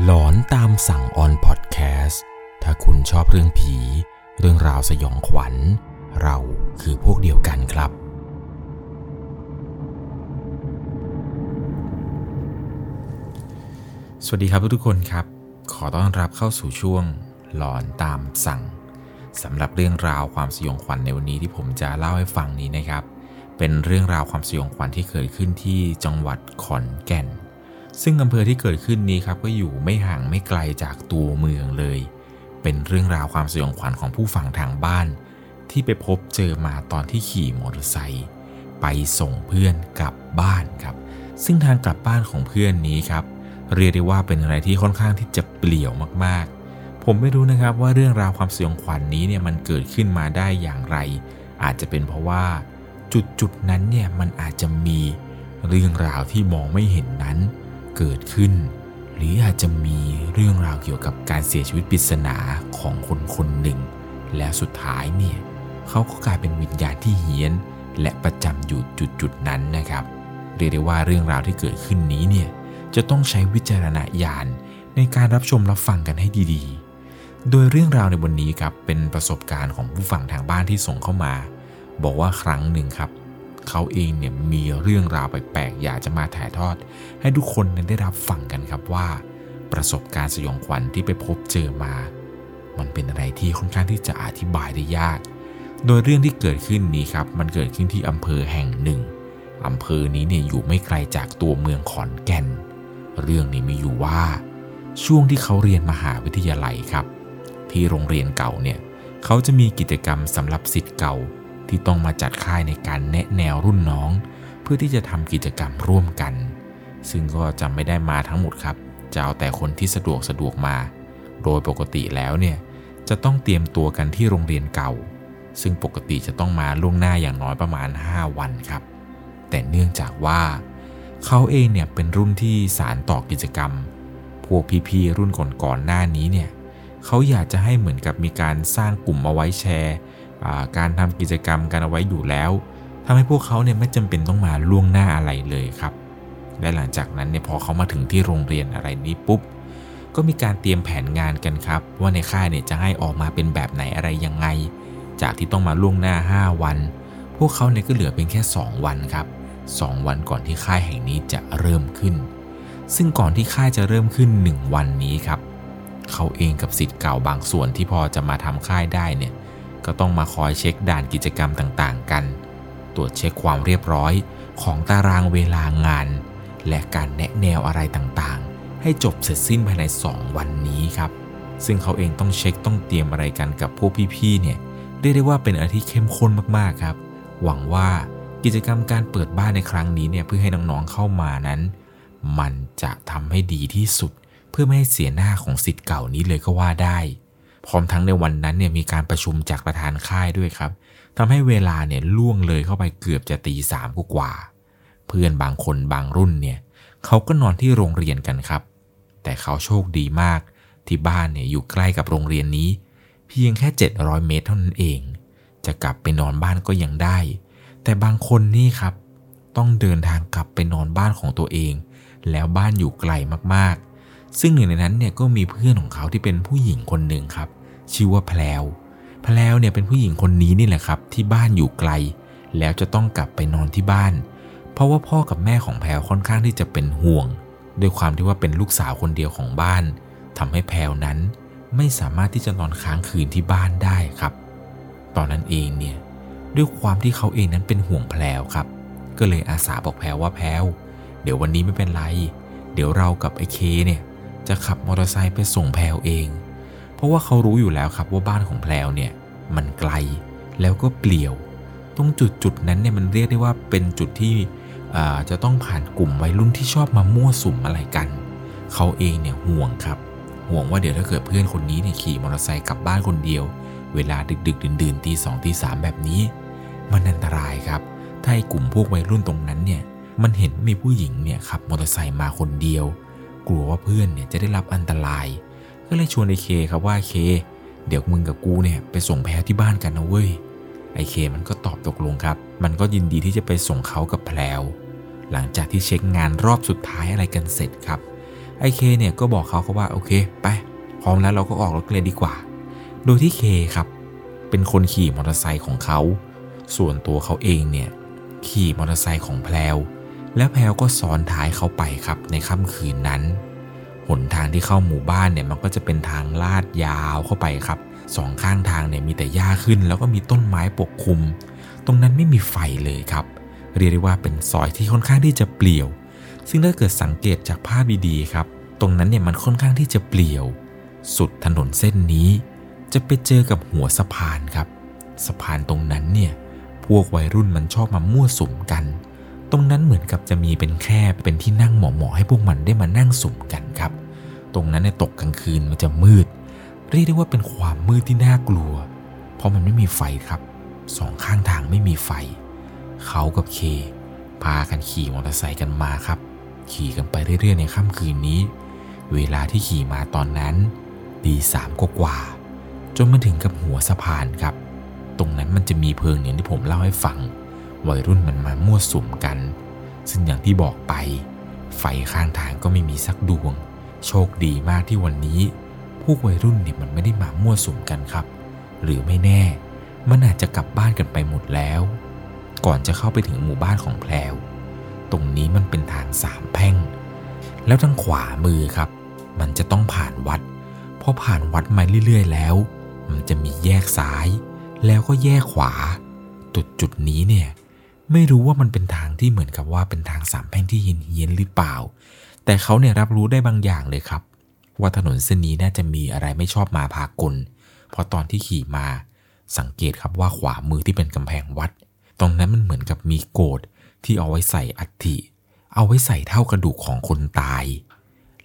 หลอนตามสั่งออนพอดแคสต์ถ้าคุณชอบเรื่องผี เรื่องราวสยองขวัญ เราคือพวกเดียวกันครับ สวัสดีครับทุกคนครับ ขอต้อนรับเข้าสู่ช่วงหลอนตามสั่งสำหรับเรื่องราวความสยองขวัญในวันนี้ที่ผมจะเล่าให้ฟังนี้นะครับ เป็นเรื่องราวความสยองขวัญที่เกิดขึ้นที่จังหวัดขอนแก่น ซึ่งอำเภอที่เกิดขึ้นนี้ครับก็อยู่ไม่ห่างไม่ไกลจากตัวเมืองเลย เป็นเรื่องราวความสยองขวัญของผู้ฟังทางบ้าน ที่ไปพบเจอมาตอนที่ขี่มอเตอร์ไซค์ไปส่งเพื่อนกลับบ้านครับ ซึ่งทางกลับบ้านของเพื่อนนี้ครับเรียกได้ว่าเป็นอะไรที่ค่อนข้างที่จะเปลี่ยวมากๆ ผมไม่รู้นะครับว่าเรื่องราวความสยองขวัญนนี้เนี่ยมันเกิดขึ้นมาได้อย่างไร อาจจะเป็นเพราะว่าจุดจุดๆนั้นเนี่ยมันอาจจะมีเรื่องราวที่มองไม่เห็นนั้น เกิดขึ้น หรืออาจจะมีเรื่องราวเกี่ยวกับการเสียชีวิตปริศนาของคนคนหนึ่ง และสุดท้ายเนี่ยเขาก็กลายเป็นวิญญาณที่เฮี้ยน และประจำอยู่จุดจุดนั้นนะครับเรียกได้ว่าเรื่องราวที่เกิดขึ้นนี้เนี่ยจะต้องใช้วิจารณญาณในการรับชมรับฟังกันให้ดีๆ โดยเรื่องราวในวันนี้ครับเป็นประสบการณ์ของผู้ฟังทางบ้านที่ส่งเข้ามา บอกว่าครั้งหนึ่งครับ เขาเองเนี่ยมีเรื่องราวแปลกๆอยากจะมาถ่ายทอด ให้ทุกคนนั้นได้รับฟังกันครับว่า ประสบการณ์สยองขวัญที่ไปพบเจอมา มันเป็นอะไรที่ค่อนข้างที่จะอธิบายได้ยาก โดยเรื่องที่เกิดขึ้นนี้ครับ มันเกิดขึ้นที่อำเภอแห่งหนึ่งอำเภอนี้เนี่ยอยู่ไม่ไกลจากตัวเมืองขอนแก่น เรื่องนี้มีอยู่ว่า ช่วงที่เขาเรียนมหาวิทยาลัยครับ ที่โรงเรียนเก่าเนี่ยเขาจะมีกิจกรรมสำหรับสิทธิ์เก่า ที่ต้องมาจัดค่ายในการแนะแนวรุ่นน้อง เพื่อที่จะทำกิจกรรมร่วมกัน ซึ่งก็จะไม่ได้มาทั้งหมดครับ จะเอาแต่คนที่สะดวกสะดวกมา โดยปกติแล้วเนี่ยจะต้องเตรียมตัวกันที่โรงเรียนเก่า ซึ่งปกติจะต้องมาล่วงหน้าอย่างน้อยประมาณ 5 วันครับ แต่เนื่องจากว่า เขาเองเนี่ยเป็นรุ่นที่สารต่อกิจกรรม พวกพี่ๆรุ่นก่อนๆหน้านี้เนี่ยเขาอยากจะให้เหมือนกับมีการสร้างกลุ่มเอาไว้แชร์ การทำกิจกรรมกันเอาไว้อยู่แล้วทำให้พวกเขาเนี่ยไม่จำเป็นต้องมาล่วงหน้าอะไรเลยครับ และหลังจากนั้นเนี่ยพอเขามาถึงที่โรงเรียนอะไรนี้ปุ๊บ ก็มีการเตรียมแผนงานกันครับ ว่าในค่ายเนี่ยจะให้ออกมาเป็นแบบไหนอะไรยังไง จากที่ต้องมาล่วงหน้า 5 วัน พวกเขาเนี่ยก็เหลือเป็นแค่ 2 วันครับ 2 วันก่อนที่ค่ายแห่งนี้จะเริ่มขึ้น ซึ่งก่อนที่ค่ายจะเริ่มขึ้น 1 วันนี้ครับเขาเองกับสิทธิ์เก่าบางส่วนที่พอจะมาทำค่ายได้เนี่ย ก็ต้องมาคอยเช็คด่านกิจกรรมต่างๆกัน ตรวจเช็คความเรียบร้อยของตารางเวลางาน และการแนะแนวอะไรต่างๆ ให้จบเสร็จสิ้นภายใน 2 วันนี้ครับ ซึ่งเขาเองต้องเช็คต้องเตรียมอะไรกันกับพวกพี่ๆเนี่ยเรียกได้ว่าเป็นอะไรที่เข้มข้นมากๆครับ หวังว่ากิจกรรมการเปิดบ้านในครั้งนี้เนี่ยเพื่อให้น้องๆเข้ามานั้น มันจะทำให้ดีที่สุด เพื่อไม่ให้เสียหน้าของสิทธิ์เก่านี้เลยก็ว่าได้ พร้อมทั้งในวันนั้นเนี่ยมีการประชุมจากประธานค่ายด้วยครับทำให้เวลาเนี่ยล่วงเลยเข้าไปเกือบจะตีสามกว่า เพื่อนบางคนบางรุ่นเนี่ยเขาก็นอนที่โรงเรียนกันครับ แต่เขาโชคดีมากที่บ้านเนี่ยอยู่ใกล้กับโรงเรียนนี้ เพียงแค่ 700 เมตรเท่านั้นเอง จะกลับไปนอนบ้านก็ยังได้ แต่บางคนนี่ครับ ต้องเดินทางกลับไปนอนบ้านของตัวเอง แล้วบ้านอยู่ไกลมากๆ ซึ่งหนึ่งในนั้นเนี่ยก็มีเพื่อนของเขาที่เป็นผู้หญิงคนหนึ่งครับ ชื่อว่าแพลวแพลวเนี่ยเป็นผู้หญิงคนนี้นี่แหละครับ ที่บ้านอยู่ไกล แล้วจะต้องกลับไปนอนที่บ้าน เพราะว่าพ่อกับแม่ของแพลวค่อนข้างที่จะเป็นห่วงด้วยความที่ว่าเป็นลูกสาวคนเดียวของบ้านทำให้แพลวนั้นไม่สามารถที่จะนอนค้างคืนที่บ้านได้ครับ ตอนนั้นเองเนี่ยด้วยความที่เขาเองนั้นเป็นห่วงแพลวครับ ก็เลยอาสาบอกแพลวว่าแพลวเดี๋ยววันนี้ไม่เป็นไร เดี๋ยวเรากับไอ้เคเนี่ย จะขับมอเตอร์ไซค์ไปส่งแพลวเอง เพราะว่าเขารู้อยู่แล้วครับว่าบ้านของแพลวเนี่ยมันไกลแล้วก็เปลี่ยว ตรงจุดจุดนั้นเนี่ยมันเรียกได้ว่าเป็นจุดที่จะต้องผ่านกลุ่มวัยรุ่นที่ชอบมามั่วสุมอะไรกัน เขาเองเนี่ยห่วงครับ ห่วงว่าเดี๋ยวถ้าเกิดเพื่อนคนนี้เนี่ยขี่มอเตอร์ไซค์กลับบ้านคนเดียว เวลาดึกดึกดื่นดื่นๆตีสองตีสามแบบนี้ มันอันตรายครับ ถ้าไอ้กลุ่มพวกวัยรุ่นตรงนั้นเนี่ยมันเห็นว่ามีผู้หญิงเนี่ยขับมอเตอร์ไซค์มาคนเดียว กลัวว่าเพื่อนเนี่ยจะได้รับอันตราย ก็เลยชวนไอ้เคครับว่าเค เดี๋ยวมึงกับกูเนี่ยไปส่งแพรที่บ้านกันนะเว้ย ไอเคมันก็ตอบตกลงครับ มันก็ยินดีที่จะไปส่งเขากับแพลว หลังจากที่เช็คงานรอบสุดท้ายอะไรกันเสร็จครับไอไอเคเนี่ยก็บอกเขาเขาว่าโอเคไป พร้อมแล้วเราก็ออกรถเลยดีกว่า โดยที่เคครับ เป็นคนขี่มอเตอร์ไซค์ของเขา ส่วนตัวเขาเองเนี่ยขี่มอเตอร์ไซค์ของแพลว แล้วแพลวก็ซ้อนท้ายเขาไปครับในค่ำคืนนั้นหนทางที่เข้าหมู่บ้านเนี่ยมันก็จะเป็นทางลาดยาวเข้าไปครับสองข้างทางเนี่ยมีแต่หญ้าขึ้น แล้วก็มีต้นไม้ปกคลุม ตรงนั้นไม่มีไฟเลยครับ เรียกได้ว่าเป็นซอยที่ค่อนข้างที่จะเปลี่ยว ซึ่งถ้าเกิดสังเกตจากภาพดีๆครับ ตรงนั้นเนี่ยมันค่อนข้างที่จะเปลี่ยว สุดถนนเส้นนี้ จะไปเจอกับหัวสะพานครับ สะพานตรงนั้นเนี่ยพวกวัยรุ่นมันชอบมามั่วสุมกัน ตรงนั้นเหมือนกับจะมีเป็นแค่เป็นที่นั่งเหมาะๆให้พวกมันได้มานั่งสุมกันครับ ตรงนั้นในตกกลางคืนมันจะมืด เรียกได้ว่าเป็นความมืดที่น่ากลัว เพราะมันไม่มีไฟครับสองข้างทางไม่มีไฟ เขากับเค พากันขี่มอเตอร์ไซค์กันมาครับ ขี่กันไปเรื่อยๆในค่ำคืนนี้ เวลาที่ขี่มาตอนนั้นดีสามกว่าจนมาถึงกับหัวสะพานครับ ตรงนั้นมันจะมีเพิงอย่างที่ผมเล่าให้ฟัง วัยรุ่นมันมามั่วสุมกัน ซึ่งอย่างที่บอกไป ไฟข้างทางก็ไม่มีสักดวง โชคดีมากที่วันนี้ พวกวัยรุ่นเนี่ยมันไม่ได้มามั่วสุมกันครับ หรือไม่แน่ มันอาจจะกลับบ้านกันไปหมดแล้ว ก่อนจะเข้าไปถึงหมู่บ้านของแพลว ตรงนี้มันเป็นทางสามแพร่ง แล้วทางขวามือครับ มันจะต้องผ่านวัด พอผ่านวัดมาเรื่อยๆ แล้ว มันจะมีแยกซ้าย แล้วก็แยกขวาจุดจุดนี้เนี่ย ไม่รู้ว่ามันเป็นทางที่เหมือนกับว่าเป็นทางสามแพร่งที่เฮี้ยนหรือเปล่า แต่เขาเนี่ยรับรู้ได้บางอย่างเลยครับ ว่าถนนเส้นนี้น่าจะมีอะไรไม่ชอบมาพากลเพราะตอนที่ขี่มาสังเกตครับว่าขวามือที่เป็นกำแพงวัด ตรงนั้นมันเหมือนกับมีโกดที่เอาไว้ใส่อัฐิ เอาไว้ใส่เท่ากระดูกของคนตาย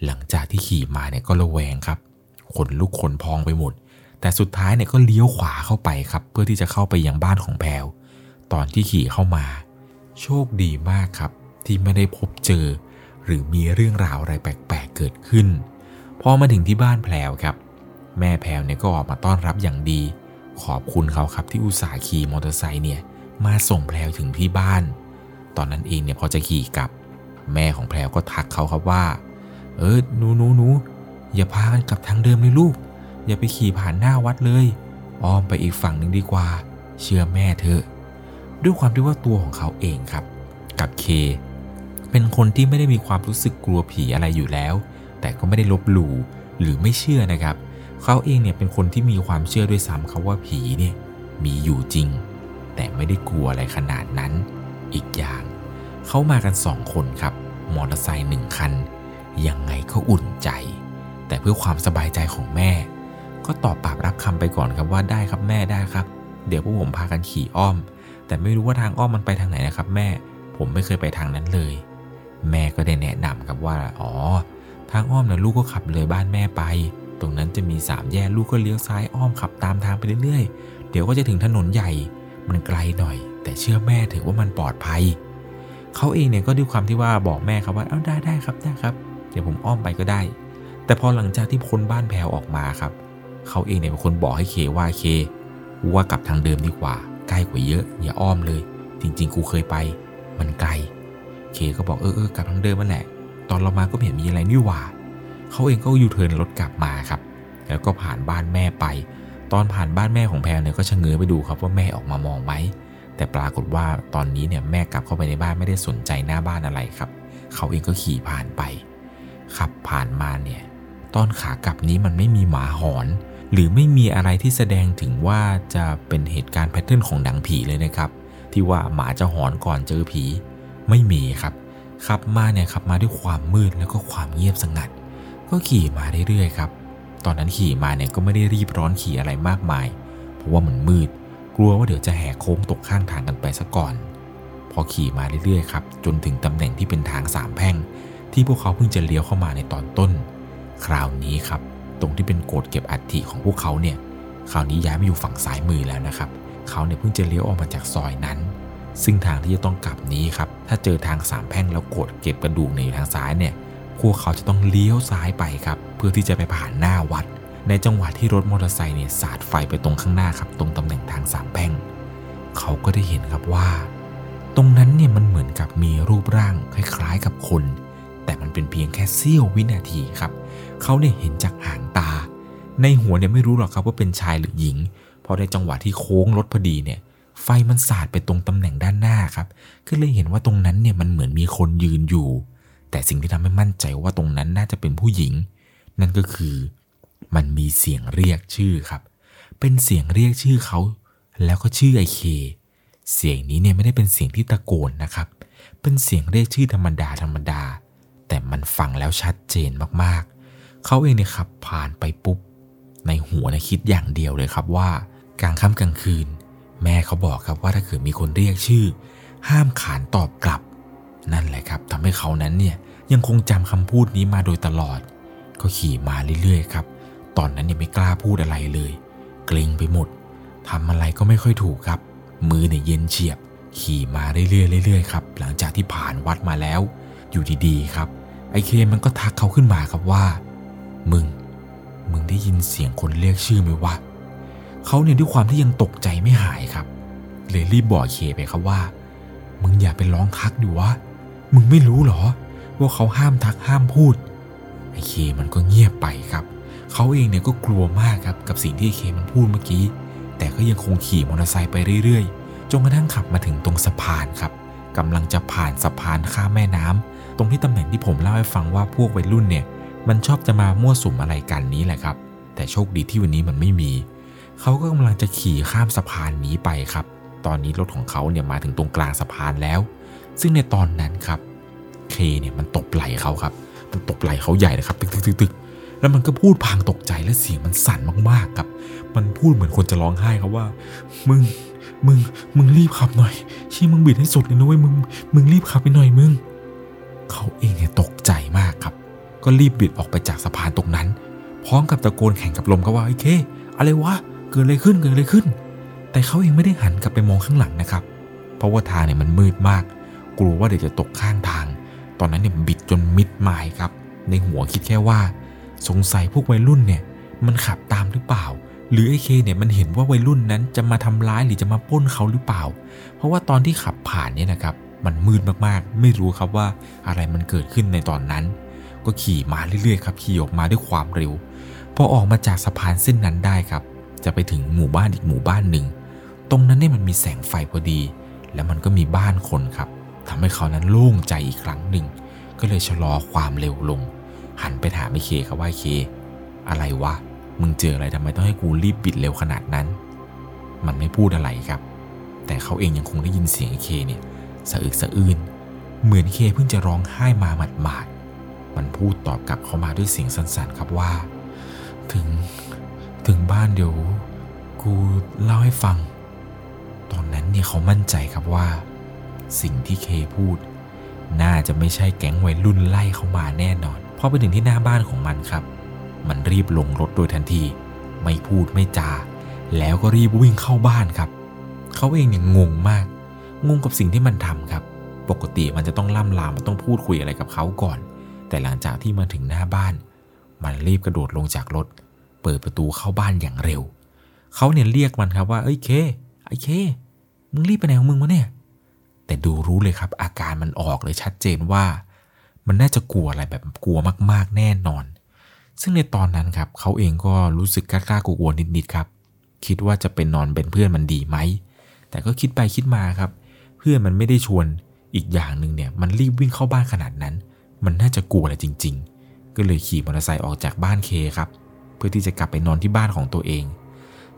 หลังจากที่ขี่มาเนี่ยก็ระแวงครับขนลุกขนพองไปหมด แต่สุดท้ายเนี่ยก็เลี้ยวขวาเข้าไปครับ เพื่อที่จะเข้าไปยังบ้านของแพลว ตอนที่ขี่เข้ามา โชคดีมากครับ ที่ไม่ได้พบเจอ หรือมีเรื่องราวอะไรแปลกๆเกิดขึ้น พอมาถึงที่บ้านแพลวครับ แม่แพลวเนี่ยก็ออกมาต้อนรับอย่างดี ขอบคุณเขาครับที่อุตส่าห์ขี่มอเตอร์ไซค์เนี่ยมาส่งแพลวถึงที่บ้าน ตอนนั้นเองเนี่ยพอจะขี่กลับ แม่ของแพลวก็ทักเขาครับว่า เออหนูหนูหนูอย่าพากันกลับทางเดิมเลยลูก อย่าไปขี่ผ่านหน้าวัดเลย อ้อมไปอีกฝั่งหนึ่งดีกว่า เชื่อแม่เถอะ ด้วยความที่ว่าตัวของเขาเองครับ กับเค เป็นคนที่ไม่ได้มีความรู้สึกกลัวผีอะไรอยู่แล้ว แต่ก็ไม่ได้ลบหลู่หรือไม่เชื่อนะครับ เขาเองเนี่ยเป็นคนที่มีความเชื่อด้วยซ้ำครับว่าผีเนี่ยมีอยู่จริง แต่ไม่ได้กลัวอะไรขนาดนั้น อีกอย่าง เขามากันสองคนครับมอเตอร์ไซค์หนึ่งคัน ยังไงก็อุ่นใจ แต่เพื่อความสบายใจของแม่ ก็ตอบปากรับคำไปก่อนครับว่าได้ครับแม่ได้ครับ เดี๋ยวพวกผมพากันขี่อ้อม แต่ไม่รู้ว่าทางอ้อมมันไปทางไหนนะครับ แม่ ผมไม่เคยไปทางนั้นเลย แม่ก็ได้แนะนำครับว่า อ๋อ ทางอ้อมนะลูกก็ขับเลยบ้านแม่ไป ตรงนั้นจะมีสามแยกลูกก็เลี้ยวซ้ายอ้อมขับตามทางไปเรื่อยๆ เดี๋ยวก็จะถึงถนนใหญ่ มันไกลหน่อย แต่เชื่อแม่เถอะว่ามันปลอดภัย เขาเองเนี่ยก็ด้วยความที่ว่าบอกแม่ครับว่า เอ้าได้ได้ครับได้ครับ เดี๋ยวผมอ้อมไปก็ได้ แต่พอหลังจากที่พ้นบ้านแพรวออกมาครับ เขาเองเนี่ยเป็นคนบอกให้เคว่าเคว่ากลับทางเดิมดีกว่า ล้กว่าเยอะ อย่าอ้อมเลย จริง ๆ กูเคยไป มันไกล เคก็บอกเออเออกลับทางเดิมมันแหละ ตอนเรามาก็ไม่เห็นมีอะไรนี่หว่า เขาเองก็ยูเทิร์นรถกลับมาครับ แล้วก็ผ่านบ้านแม่ไป ตอนผ่านบ้านแม่ของแพรเนี่ยก็ชะเง้อไปดูครับว่าแม่ออกมามองไหม แต่ปรากฏว่าตอนนี้เนี่ยแม่กลับเข้าไปในบ้านไม่ได้สนใจหน้าบ้านอะไรครับ เขาเองก็ขี่ผ่านไป ขับผ่านมาเนี่ย ตอนขากลับนี้มันไม่มีหมาหอน หรือไม่มีอะไรที่แสดงถึงว่าจะเป็นเหตุการณ์แพทเทิร์นของหนังผีเลยนะครับ ที่ว่าหมาจะหอนก่อนเจอผี ไม่มีครับ ขับมาเนี่ยขับมาด้วยความมืดแล้วก็ความเงียบสงัด ก็ขี่มาเรื่อยๆครับ ตอนนั้นขี่มาเนี่ยก็ไม่ได้รีบร้อนขี่อะไรมากมาย เพราะว่ามันมืด กลัวว่าเดี๋ยวจะแหกโค้งตกข้างทางกันไปซะก่อน พอขี่มาเรื่อยๆครับจนถึงตำแหน่งที่เป็นทางสามแพร่ง ที่พวกเขาเพิ่งจะเลี้ยวเข้ามาในตอนต้น คราวนี้ครับ ตรงที่เป็นโกดเก็บอัฐิของพวกเขาเนี่ยคราวนี้ย้ายมาอยู่ฝั่งซ้ายมือแล้วนะครับ เขาเนี่ยเพิ่งจะเลี้ยวออกมาจากซอยนั้น ซึ่งทางที่จะต้องกลับนี้ครับ ถ้าเจอทางสามแพ่งแล้วโกดเก็บกระดูกในทางซ้ายเนี่ย พวกเขาจะต้องเลี้ยวซ้ายไปครับ เพื่อที่จะไปผ่านหน้าวัด ในจังหวะที่รถมอเตอร์ไซค์เนี่ยสาดไฟไปตรงข้างหน้าครับ ตรงตำแหน่งทางสามแพ่ง เขาก็ได้เห็นครับว่า ตรงนั้นเนี่ยมันเหมือนกับมีรูปร่างคล้าย ๆ กับคน แต่มันเป็นเพียงแค่เสี้ยววินาทีครับ เขาเนี่ยเห็นจากหางตา ในหัวเนี่ยไม่รู้หรอกครับว่าเป็นชายหรือหญิงพอในจังหวะที่โค้งรถพอดีเนี่ยไฟมันสาดไปตรงตำแหน่งด้านหน้าครับก็เลยเห็นว่าตรงนั้นเนี่ยมันเหมือนมีคนยืนอยู่ แต่สิ่งที่ทำให้มั่นใจว่าตรงนั้นน่าจะเป็นผู้หญิง นั่นก็คือ มันมีเสียงเรียกชื่อครับ เป็นเสียงเรียกชื่อเขา แล้วก็ชื่อไอเค เสียงนี้เนี่ยไม่ได้เป็นเสียงที่ตะโกนนะครับ เป็นเสียงเรียกชื่อธรรมดาธรรมดา แต่มันฟังแล้วชัดเจนมากๆ เขาเองเนี่ยครับผ่านไปปุ๊บ ในหัวนะคิดอย่างเดียวเลยครับว่ากลางค่ำกลางคืน แม่เขาบอกครับว่าถ้าเกิดมีคนเรียกชื่อ ห้ามขานตอบกลับ นั่นแหละครับทำให้เขานั้นเนี่ยยังคงจำคำพูดนี้มาโดยตลอด ก็ขี่มาเรื่อยๆครับ ตอนนั้นเนี่ยไม่กล้าพูดอะไรเลย เกรงไปหมดทำอะไรก็ไม่ค่อยถูกครับ มือเนี่ยเย็นเฉียบ ขี่มาเรื่อยๆเรื่อยๆครับ หลังจากที่ผ่านวัดมาแล้ว อยู่ดีๆครับ ไอเคมันก็ทักเขาขึ้นมาครับว่า มึง มึงได้ยินเสียงคนเรียกชื่อไหมวะเขาเนี่ยด้วยความที่ยังตกใจไม่หายครับ เลยรีบบอกเคไปครับว่า มึงอย่าไปร้องทักดิวะ มึงไม่รู้หรอ ว่าเขาห้ามทักห้ามพูด ไอเคมันก็เงียบไปครับ เขาเองเนี่ยก็กลัวมากครับกับสิ่งที่เคมันพูดเมื่อกี้ แต่ก็ยังคงขี่มอเตอร์ไซค์ไปเรื่อยๆ จนกระทั่งขับมาถึงตรงสะพานครับกำลังจะผ่านสะพานข้ามแม่น้ำตรงที่ตำแหน่งที่ผมเล่าให้ฟังว่าพวกวัยรุ่นเนี่ย มันชอบจะมามั่วสุมอะไรกันนี้แหละครับ แต่โชคดีที่วันนี้มันไม่มี เขาก็กำลังจะขี่ข้ามสะพานนี้ไปครับ ตอนนี้รถของเขาเนี่ยมาถึงตรงกลางสะพานแล้ว ซึ่งในตอนนั้นครับเคเนี่ยมันตบไหล่เขาครับ มันตบไหล่เขาใหญ่นะครับ ตึกตึกตึกตึกแล้วมันก็พูดพางตกใจและเสียงมันสั่นมากๆครับ มันพูดเหมือนคนจะร้องไห้ครับว่า มึง มึง มึงรีบขับหน่อยชี้มึงบิดให้สุดเลยนะเว้ยมึง มึงรีบขับไปหน่อยมึง เขาเองเนี่ยตกใจมากครับ ก็รีบบิดออกไปจากสะพานตรงนั้น พร้อมกับตะโกนแข่งกับลมก็ว่าไอ้เค อะไรวะ เกิดอะไรขึ้น เกิดอะไรขึ้น แต่เขาเองไม่ได้หันกลับไปมองข้างหลังนะครับ เพราะว่าทางเนี่ยมันมืดมาก กลัวว่าเดี๋ยวจะตกข้างทาง ตอนนั้นเนี่ยบิดจนมิดไม้ครับ ในหัวคิดแค่ว่า สงสัยพวกวัยรุ่นเนี่ย มันขับตามหรือเปล่า หรือไอ้เคเนี่ยมันเห็นว่าวัยรุ่นนั้นจะมาทำร้ายหรือจะมาป้นเขาหรือเปล่า เพราะว่าตอนที่ขับผ่านเนี่ยนะครับมันมืดมากๆ ไม่รู้ครับว่าอะไรมันเกิดขึ้นในตอนนั้น ก็ขี่มาเรื่อยๆครับขี่ออกมาด้วยความเร็วพอออกมาจากสะพานเส้นนั้นได้ครับ จะไปถึงหมู่บ้านอีกหมู่บ้านหนึ่ง ตรงนั้นเนี่ยมันมีแสงไฟพอดี แล้วมันก็มีบ้านคนครับทำให้เขานั้นโล่งใจอีกครั้งหนึ่ง ก็เลยชะลอความเร็วลง หันไปถามไอ้เคครับว่าไอเค อะไรวะ มึงเจออะไรทำไมต้องให้กูรีบบิดเร็วขนาดนั้น มันไม่พูดอะไรครับ แต่เขาเองยังคงได้ยินเสียงไอเคเนี่ยสะอึกสะอื้นเหมือนเคเพิ่งจะร้องไห้มาหมาดๆ มันพูดตอบกลับเข้ามาด้วยเสียงสั้นๆครับว่า ถึงถึงบ้านเดี๋ยว กูเล่าให้ฟัง ตอนนั้นเนี่ยเขามั่นใจครับว่า สิ่งที่เคพูด น่าจะไม่ใช่แก๊งวัยรุ่นไล่เขามาแน่นอนพอไปถึงที่หน้าบ้านของมันครับ มันรีบลงรถโดยทันที ไม่พูดไม่จา แล้วก็รีบวิ่งเข้าบ้านครับ เขาเองเนี่ยงงมาก งงกับสิ่งที่มันทำครับ ปกติมันจะต้องล่ำลามันต้องพูดคุยอะไรกับเขาก่อน แต่หลังจากที่มาถึงหน้าบ้าน มันรีบกระโดดลงจากรถ เปิดประตูเข้าบ้านอย่างเร็ว เขาเนี่ยเรียกมันครับว่า เอ้ยเค ไอ้เค มึงรีบไปไหนของมึงวะเนี่ย แต่ดูรู้เลยครับ อาการมันออกเลยชัดเจนว่า มันน่าจะกลัวอะไรแบบกลัวมากๆแน่นอน ซึ่งในตอนนั้นครับ เขาเองก็รู้สึกกล้าๆกลัวๆนิดๆครับ คิดว่าจะเป็นนอนเป็นเพื่อนมันดีไหม แต่ก็คิดไปคิดมาครับ เพื่อนมันไม่ได้ชวน อีกอย่างหนึ่งเนี่ย มันรีบวิ่งเข้าบ้านขนาดนั้น มันน่าจะกลัวอะไรจริง ๆ ก็เลยขี่มอเตอร์ไซค์ออกจากบ้านเคครับ เพื่อที่จะกลับไปนอนที่บ้านของตัวเอง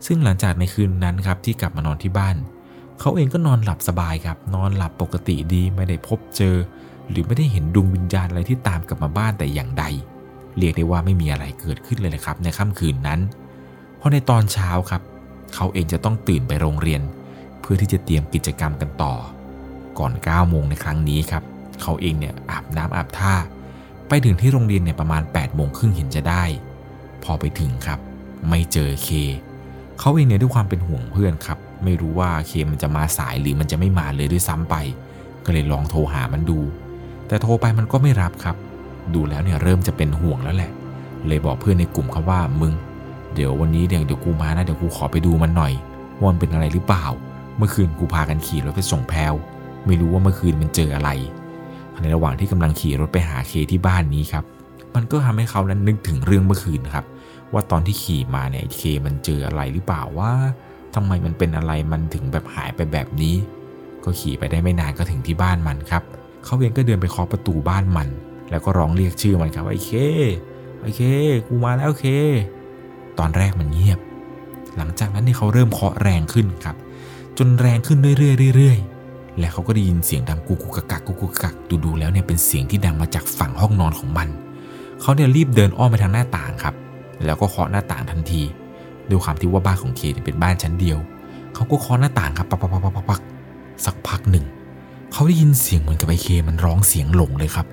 ซึ่งหลังจากในคืนนั้นครับที่กลับมานอนที่บ้าน เขาเองก็นอนหลับสบายครับ นอนหลับปกติดีไม่ได้พบเจอ หรือไม่ได้เห็นดวงวิญญาณอะไรที่ตามกลับมาบ้านแต่อย่างใด เรียกได้ว่าไม่มีอะไรเกิดขึ้นเลยนะครับ ในค่ำคืนนั้น เพราะในตอนเช้าครับ เขาเองจะต้องตื่นไปโรงเรียน เพื่อที่จะเตรียมกิจกรรมกันต่อ ก่อน9โมงในครั้งนี้ครับ เขาเองเนี่ยอาบน้ำอาบท่า ไปถึงที่โรงเรียนเนี่ยประมาณ8โมงครึ่งเห็นจะได้ พอไปถึงครับ ไม่เจอเค เขาเองเนี่ยด้วยความเป็นห่วงเพื่อนครับ ไม่รู้ว่าเคมันจะมาสายหรือมันจะไม่มาเลยด้วยซ้ำไป ก็เลยลองโทรหามันดู แต่โทรไปมันก็ไม่รับครับ ดูแล้วเนี่ยเริ่มจะเป็นห่วงแล้วแหละ เลยบอกเพื่อนในกลุ่มครับว่ามึง เดี๋ยววันนี้เดี๋ยวเดี๋ยวกูมานะเดี๋ยวกูขอไปดูมันหน่อยว่ามันเป็นอะไรหรือเปล่า เมื่อคืนกูพากันขี่รถไปส่งแพลวไม่รู้ว่าเมื่อคืนมันเจออะไร ในระหว่างที่กำลังขี่รถไปหาเคที่บ้านนี้ครับ มันก็ทำให้เขานั้นนึกถึงเรื่องเมื่อคืนครับ ว่าตอนที่ขี่มาเนี่ยเคมันเจออะไรหรือเปล่าว่าทำไมมันเป็นอะไรมันถึงแบบหายไปแบบนี้ ก็ขี่ไปได้ไม่นานก็ถึงที่บ้านมันครับเขาเองก็เดินไปเคาะประตูบ้านมัน แล้วก็ร้องเรียกชื่อมันครับไอ้เคไอ้เคกูมาแล้วเค ตอนแรกมันเงียบ หลังจากนั้นเนี่ยเขาเริ่มเคาะแรงขึ้นครับ จนแรงขึ้นเรื่อยๆเรื่อยๆ และเขาก็ได้ยินเสียงดังกุกกุกกักกุกกุกกักดูๆแล้วเนี่ยเป็นเสียงที่ดังมาจากฝั่งห้องนอนของมัน เขาเนี่ยรีบเดินอ้อมไปทางหน้าต่างครับ แล้วก็เคาะหน้าต่างทันทีด้วยความที่ว่าบ้านของเคเนี่ยเป็นบ้านชั้นเดียว เขาก็เคาะหน้าต่างครับปักปักปักปักปักสักพักหนึ่ง เขาได้ยินเสียงเหมือนกับไอเคมันร้องเสียงหลงเลยครับ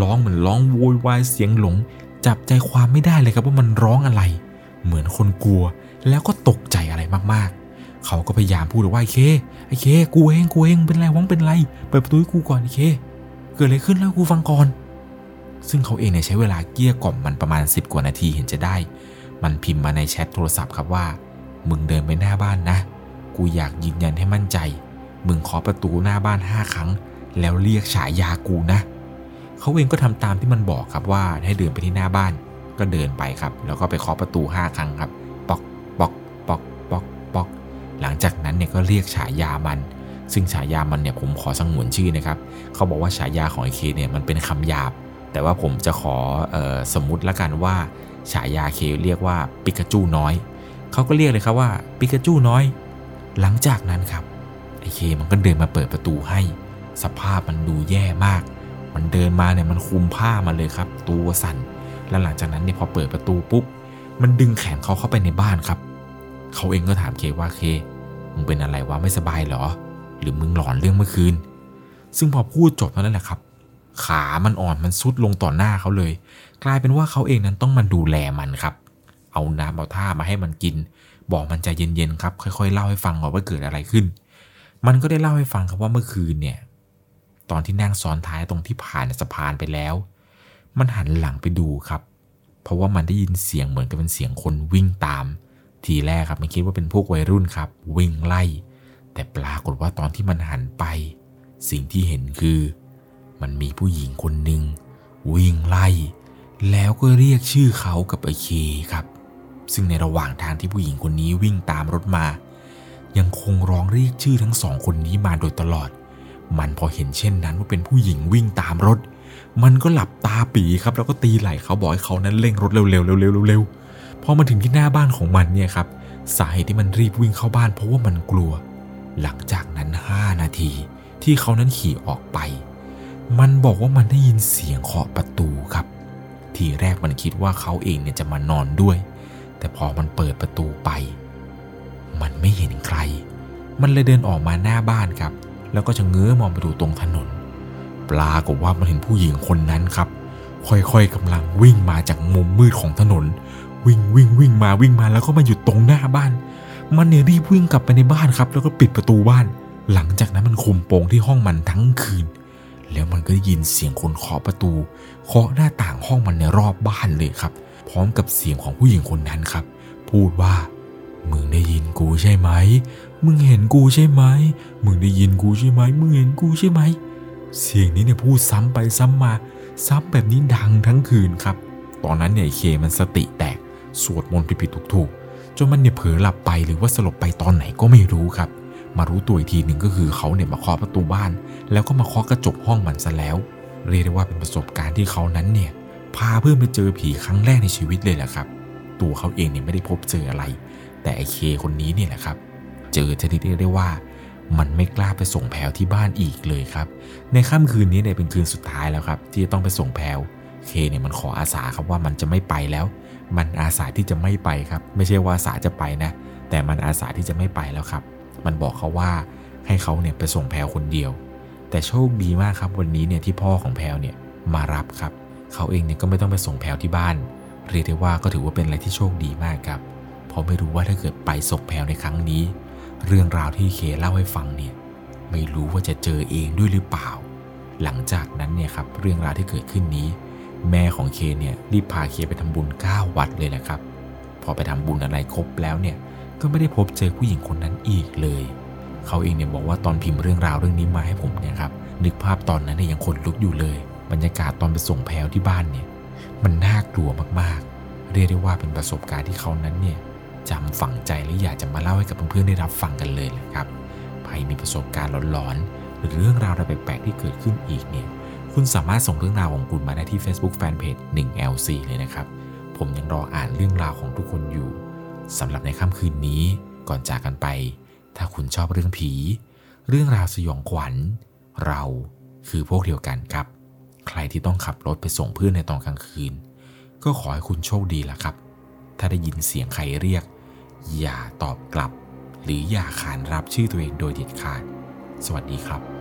ร้องเหมือนร้องโวยวายเสียงหลง จับใจความไม่ได้เลยครับว่ามันร้องอะไร เหมือนคนกลัวแล้วก็ตกใจอะไรมากๆ เขาก็พยายามพูดว่าไอ้เคไอเค กูเองกูเองเป็นไรวังเป็นไรเปิดประตูให้กูก่อนไอเค เกิดอะไรขึ้นแล้วกูฟังก่อน ซึ่งเขาเองเนี่ยใช้เวลาเกลี้ยกล่อมมันประมาณ 10 กว่านาทีเห็นจะได้ มันพิมพ์มาในแชทโทรศัพท์ครับว่า มึงเดินไปหน้าบ้านนะ กูอยากยืนยันให้มั่นใจ มึงขอประตูหน้าบ้านห้าครั้ง แล้วเรียกฉายากูนะ เขาเองก็ทำตามที่มันบอกครับว่าให้เดินไปที่หน้าบ้าน ก็เดินไปครับ แล้วก็ไปเคาะประตูห้าครั้งครับ ปอกปอกปอกปอกปอก หลังจากนั้นเนี่ยก็เรียกฉายามัน ซึ่งฉายามันเนี่ยผมขอสงวนชื่อนะครับ เขาบอกว่าฉายาของไอเคเนี่ยมันเป็นคำหยาบ แต่ว่าผมจะขอออสมมุติละกันว่าฉายาเคเรียกว่าปิกาจูน้อย เขาก็เรียกเลยครับว่าปิกาจูน้อย หลังจากนั้นครับไอเคมันก็เดินมาเปิดประตูให้ สภาพมันดูแย่มาก มันเดินมาเนี่ยมันคุมผ้ามาเลยครับ ตัวสั่น แล้วหลังจากนั้นเนี่ยพอเปิดประตูปุ๊บ มันดึงแขนเขาเข้าไปในบ้านครับ เขาเองก็ถามเคว่าเค มึงเป็นอะไรวะไม่สบายเหรอ หรือมึงหลอนเรื่องเมื่อคืน ซึ่งพอพูดจบเท่านั้นแหละครับ ขามันอ่อนมันซุดลงต่อหน้าเขาเลย กลายเป็นว่าเขาเองนั้นต้องมาดูแลมันครับ เอาน้ำเอาท่ามาให้มันกิน บอกมันใจเย็นๆครับ ค่อยๆเล่าให้ฟังว่าเกิดอะไรขึ้น มันก็ได้เล่าให้ฟังครับว่าเมื่อคืนเนี่ย ตอนที่นั่งซ้อนท้ายตรงที่ผ่านสะพานไปแล้ว มันหันหลังไปดูครับ เพราะว่ามันได้ยินเสียงเหมือนกับเป็นเสียงคนวิ่งตาม ทีแรกครับมันคิดว่าเป็นพวกวัยรุ่นครับ วิ่งไล่ แต่ปรากฏว่าตอนที่มันหันไป สิ่งที่เห็นคือ มันมีผู้หญิงคนหนึ่งวิ่งไล่ แล้วก็เรียกชื่อเขากับไอเคครับ ซึ่งในระหว่างทางที่ผู้หญิงคนนี้วิ่งตามรถมา ยังคงร้องเรียกชื่อทั้งสองคนนี้มาโดยตลอด มันพอเห็นเช่นนั้นว่าเป็นผู้หญิงวิ่งตามรถ มันก็หลับตาปีครับ แล้วก็ตีไหล่เขาบอกให้เขานั้นเร่งรถเร็วๆเร็วๆเร็วๆ พอมาถึงที่หน้าบ้านของมันเนี่ยครับสาเหตุที่มันรีบวิ่งเข้าบ้านเพราะว่ามันกลัว หลังจากนั้น 5 นาที ที่เขานั้นขี่ออกไป มันบอกว่ามันได้ยินเสียงเคาะประตูครับ ทีแรกมันคิดว่าเขาเองเนี่ยจะมานอนด้วย แต่พอมันเปิดประตูไป มันไม่เห็นใคร มันเลยเดินออกมาหน้าบ้านครับ แล้วก็จะเงื้อมองไปดูตรงถนนปรากฏว่ามันเห็นผู้หญิงคนนั้นครับ ค่อยๆกำลังวิ่งมาจากมุมมืดของถนน วิ่งวิ่งวิ่งมาวิ่งมาแล้วก็มาหยุดตรงหน้าบ้าน มันเนี่ยรีบวิ่งกลับไปในบ้านครับ แล้วก็ปิดประตูบ้าน หลังจากนั้นมันคุมโปงที่ห้องมันทั้งคืน แล้วมันก็ได้ยินเสียงคนเคาะประตูเคาะหน้าต่างห้องมันในรอบบ้านเลยครับ พร้อมกับเสียงของผู้หญิงคนนั้นครับ พูดว่า มึงได้ยินกูใช่ไหม มึงเห็นกูใช่ไหม มึงได้ยินกูใช่ไหม มึงเห็นกูใช่ไหม เสียงนี้เนี่ยพูดซ้ำไปซ้ำมา ซ้ำแบบนี้ดังทั้งคืนครับ ตอนนั้นเนี่ยเคมันสติแตก สวดมนต์ผิดๆถูกๆจนมันเนี่ยเผลอหลับไปหรือว่าสลบไปตอนไหนก็ไม่รู้ครับ มารู้ตัวอีกทีหนึ่งก็คือเขาเนี่ยมาเคาะประตูบ้าน แล้วก็มาเคาะกระจกห้องมันซะแล้ว เรียกได้ว่าเป็นประสบการณ์ที่เขานั้นเนี่ยพาเพื่อนไปเจอผีครั้งแรกในชีวิตเลยแหละครับ ตัวเขาเองเนี่ยไม่ได้พบเจออะไร แต่ไอเคคนนี้เนี่ยแหละครับ เจอชนิดเรียกได้ว่ามันไม่กล้าไปส่งแพลวที่บ้านอีกเลยครับ ในค่ำคืนนี้เนี่ยเป็นคืนสุดท้ายแล้วครับ ที่จะต้องไปส่งแพลวเคเนี่ยมันขออาสาครับว่ามันจะไม่ไปแล้ว มันอาสาที่จะไม่ไปครับ ไม่ใช่ว่าสาจะไปนะ แต่มันอาสาที่จะไม่ไปแล้วครับ มันบอกเขาว่าให้เขาเนี่ยไปส่งแพลคนเดียว แต่โชคดีมากครับวันนี้เนี่ยที่พ่อของแพลเนี่ยมารับครับ เขาเองเนี่ยก็ไม่ต้องไปส่งแพลที่บ้าน เรียกได้ว่าก็ถือว่าเป็นอะไรที่โชคดีมากครับเพราะไม่รู้ว่าถ้าเกิดไปส่งแพลในครั้งนี้ เรื่องราวที่เคเล่าให้ฟังเนี่ยไม่รู้ว่าจะเจอเองด้วยหรือเปล่า หลังจากนั้นเนี่ยครับเรื่องราวที่เกิดขึ้นนี้ แม่ของเคเนี่ยรีบพาเคไปทำบุญ 9 วัดเลยแหละครับ พอไปทำบุญอะไรครบแล้วเนี่ยก็ไม่ได้พบเจอผู้หญิงคนนั้นอีกเลย เขาเองเนี่ยบอกว่าตอนพิมพ์เรื่องราวเรื่องนี้มาให้ผมเนี่ยครับนึกภาพตอนนั้นเนี่ยยังขนลุกอยู่เลย บรรยากาศตอนไปส่งแพลวที่บ้านเนี่ยมันน่ากลัวมากๆ เรียกได้ว่าเป็นประสบการณ์ที่เขานั้นเนี่ยจำฝังใจและอยากจะมาเล่าให้กับเพื่อนๆได้รับฟังกันเลยแหละครับใครมีประสบการณ์หลอนๆหรือเรื่องราวอะไรแปลกๆที่เกิดขึ้นอีกเนี่ย คุณสามารถส่งเรื่องราวของคุณมาได้ที่ Facebook Fanpage 1LC เลยนะครับ ผมยังรออ่านเรื่องราวของทุกคนอยู่สำหรับในค่ำคืนนี้ก่อนจากกันไป ถ้าคุณชอบเรื่องผี เรื่องราวสยองขวัญ เราคือพวกเดียวกันครับ ใครที่ต้องขับรถไปส่งเพื่อนในตอนกลางคืน ก็ขอให้คุณโชคดีละครับ ถ้าได้ยินเสียงใครเรียก อย่าตอบกลับ หรืออย่าขานรับชื่อตัวเองโดยเด็ดขาด สวัสดีครับ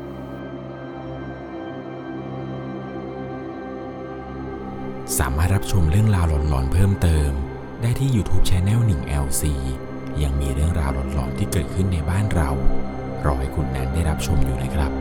สามารถรับชมเรื่องราวหลอนๆเพิ่มเติม ได้ที่ YouTube Channel 1 LC ยังมีเรื่องราวหลอนๆที่เกิดขึ้นในบ้านเรา รอให้คุณนั้นได้รับชมอยู่นะครับ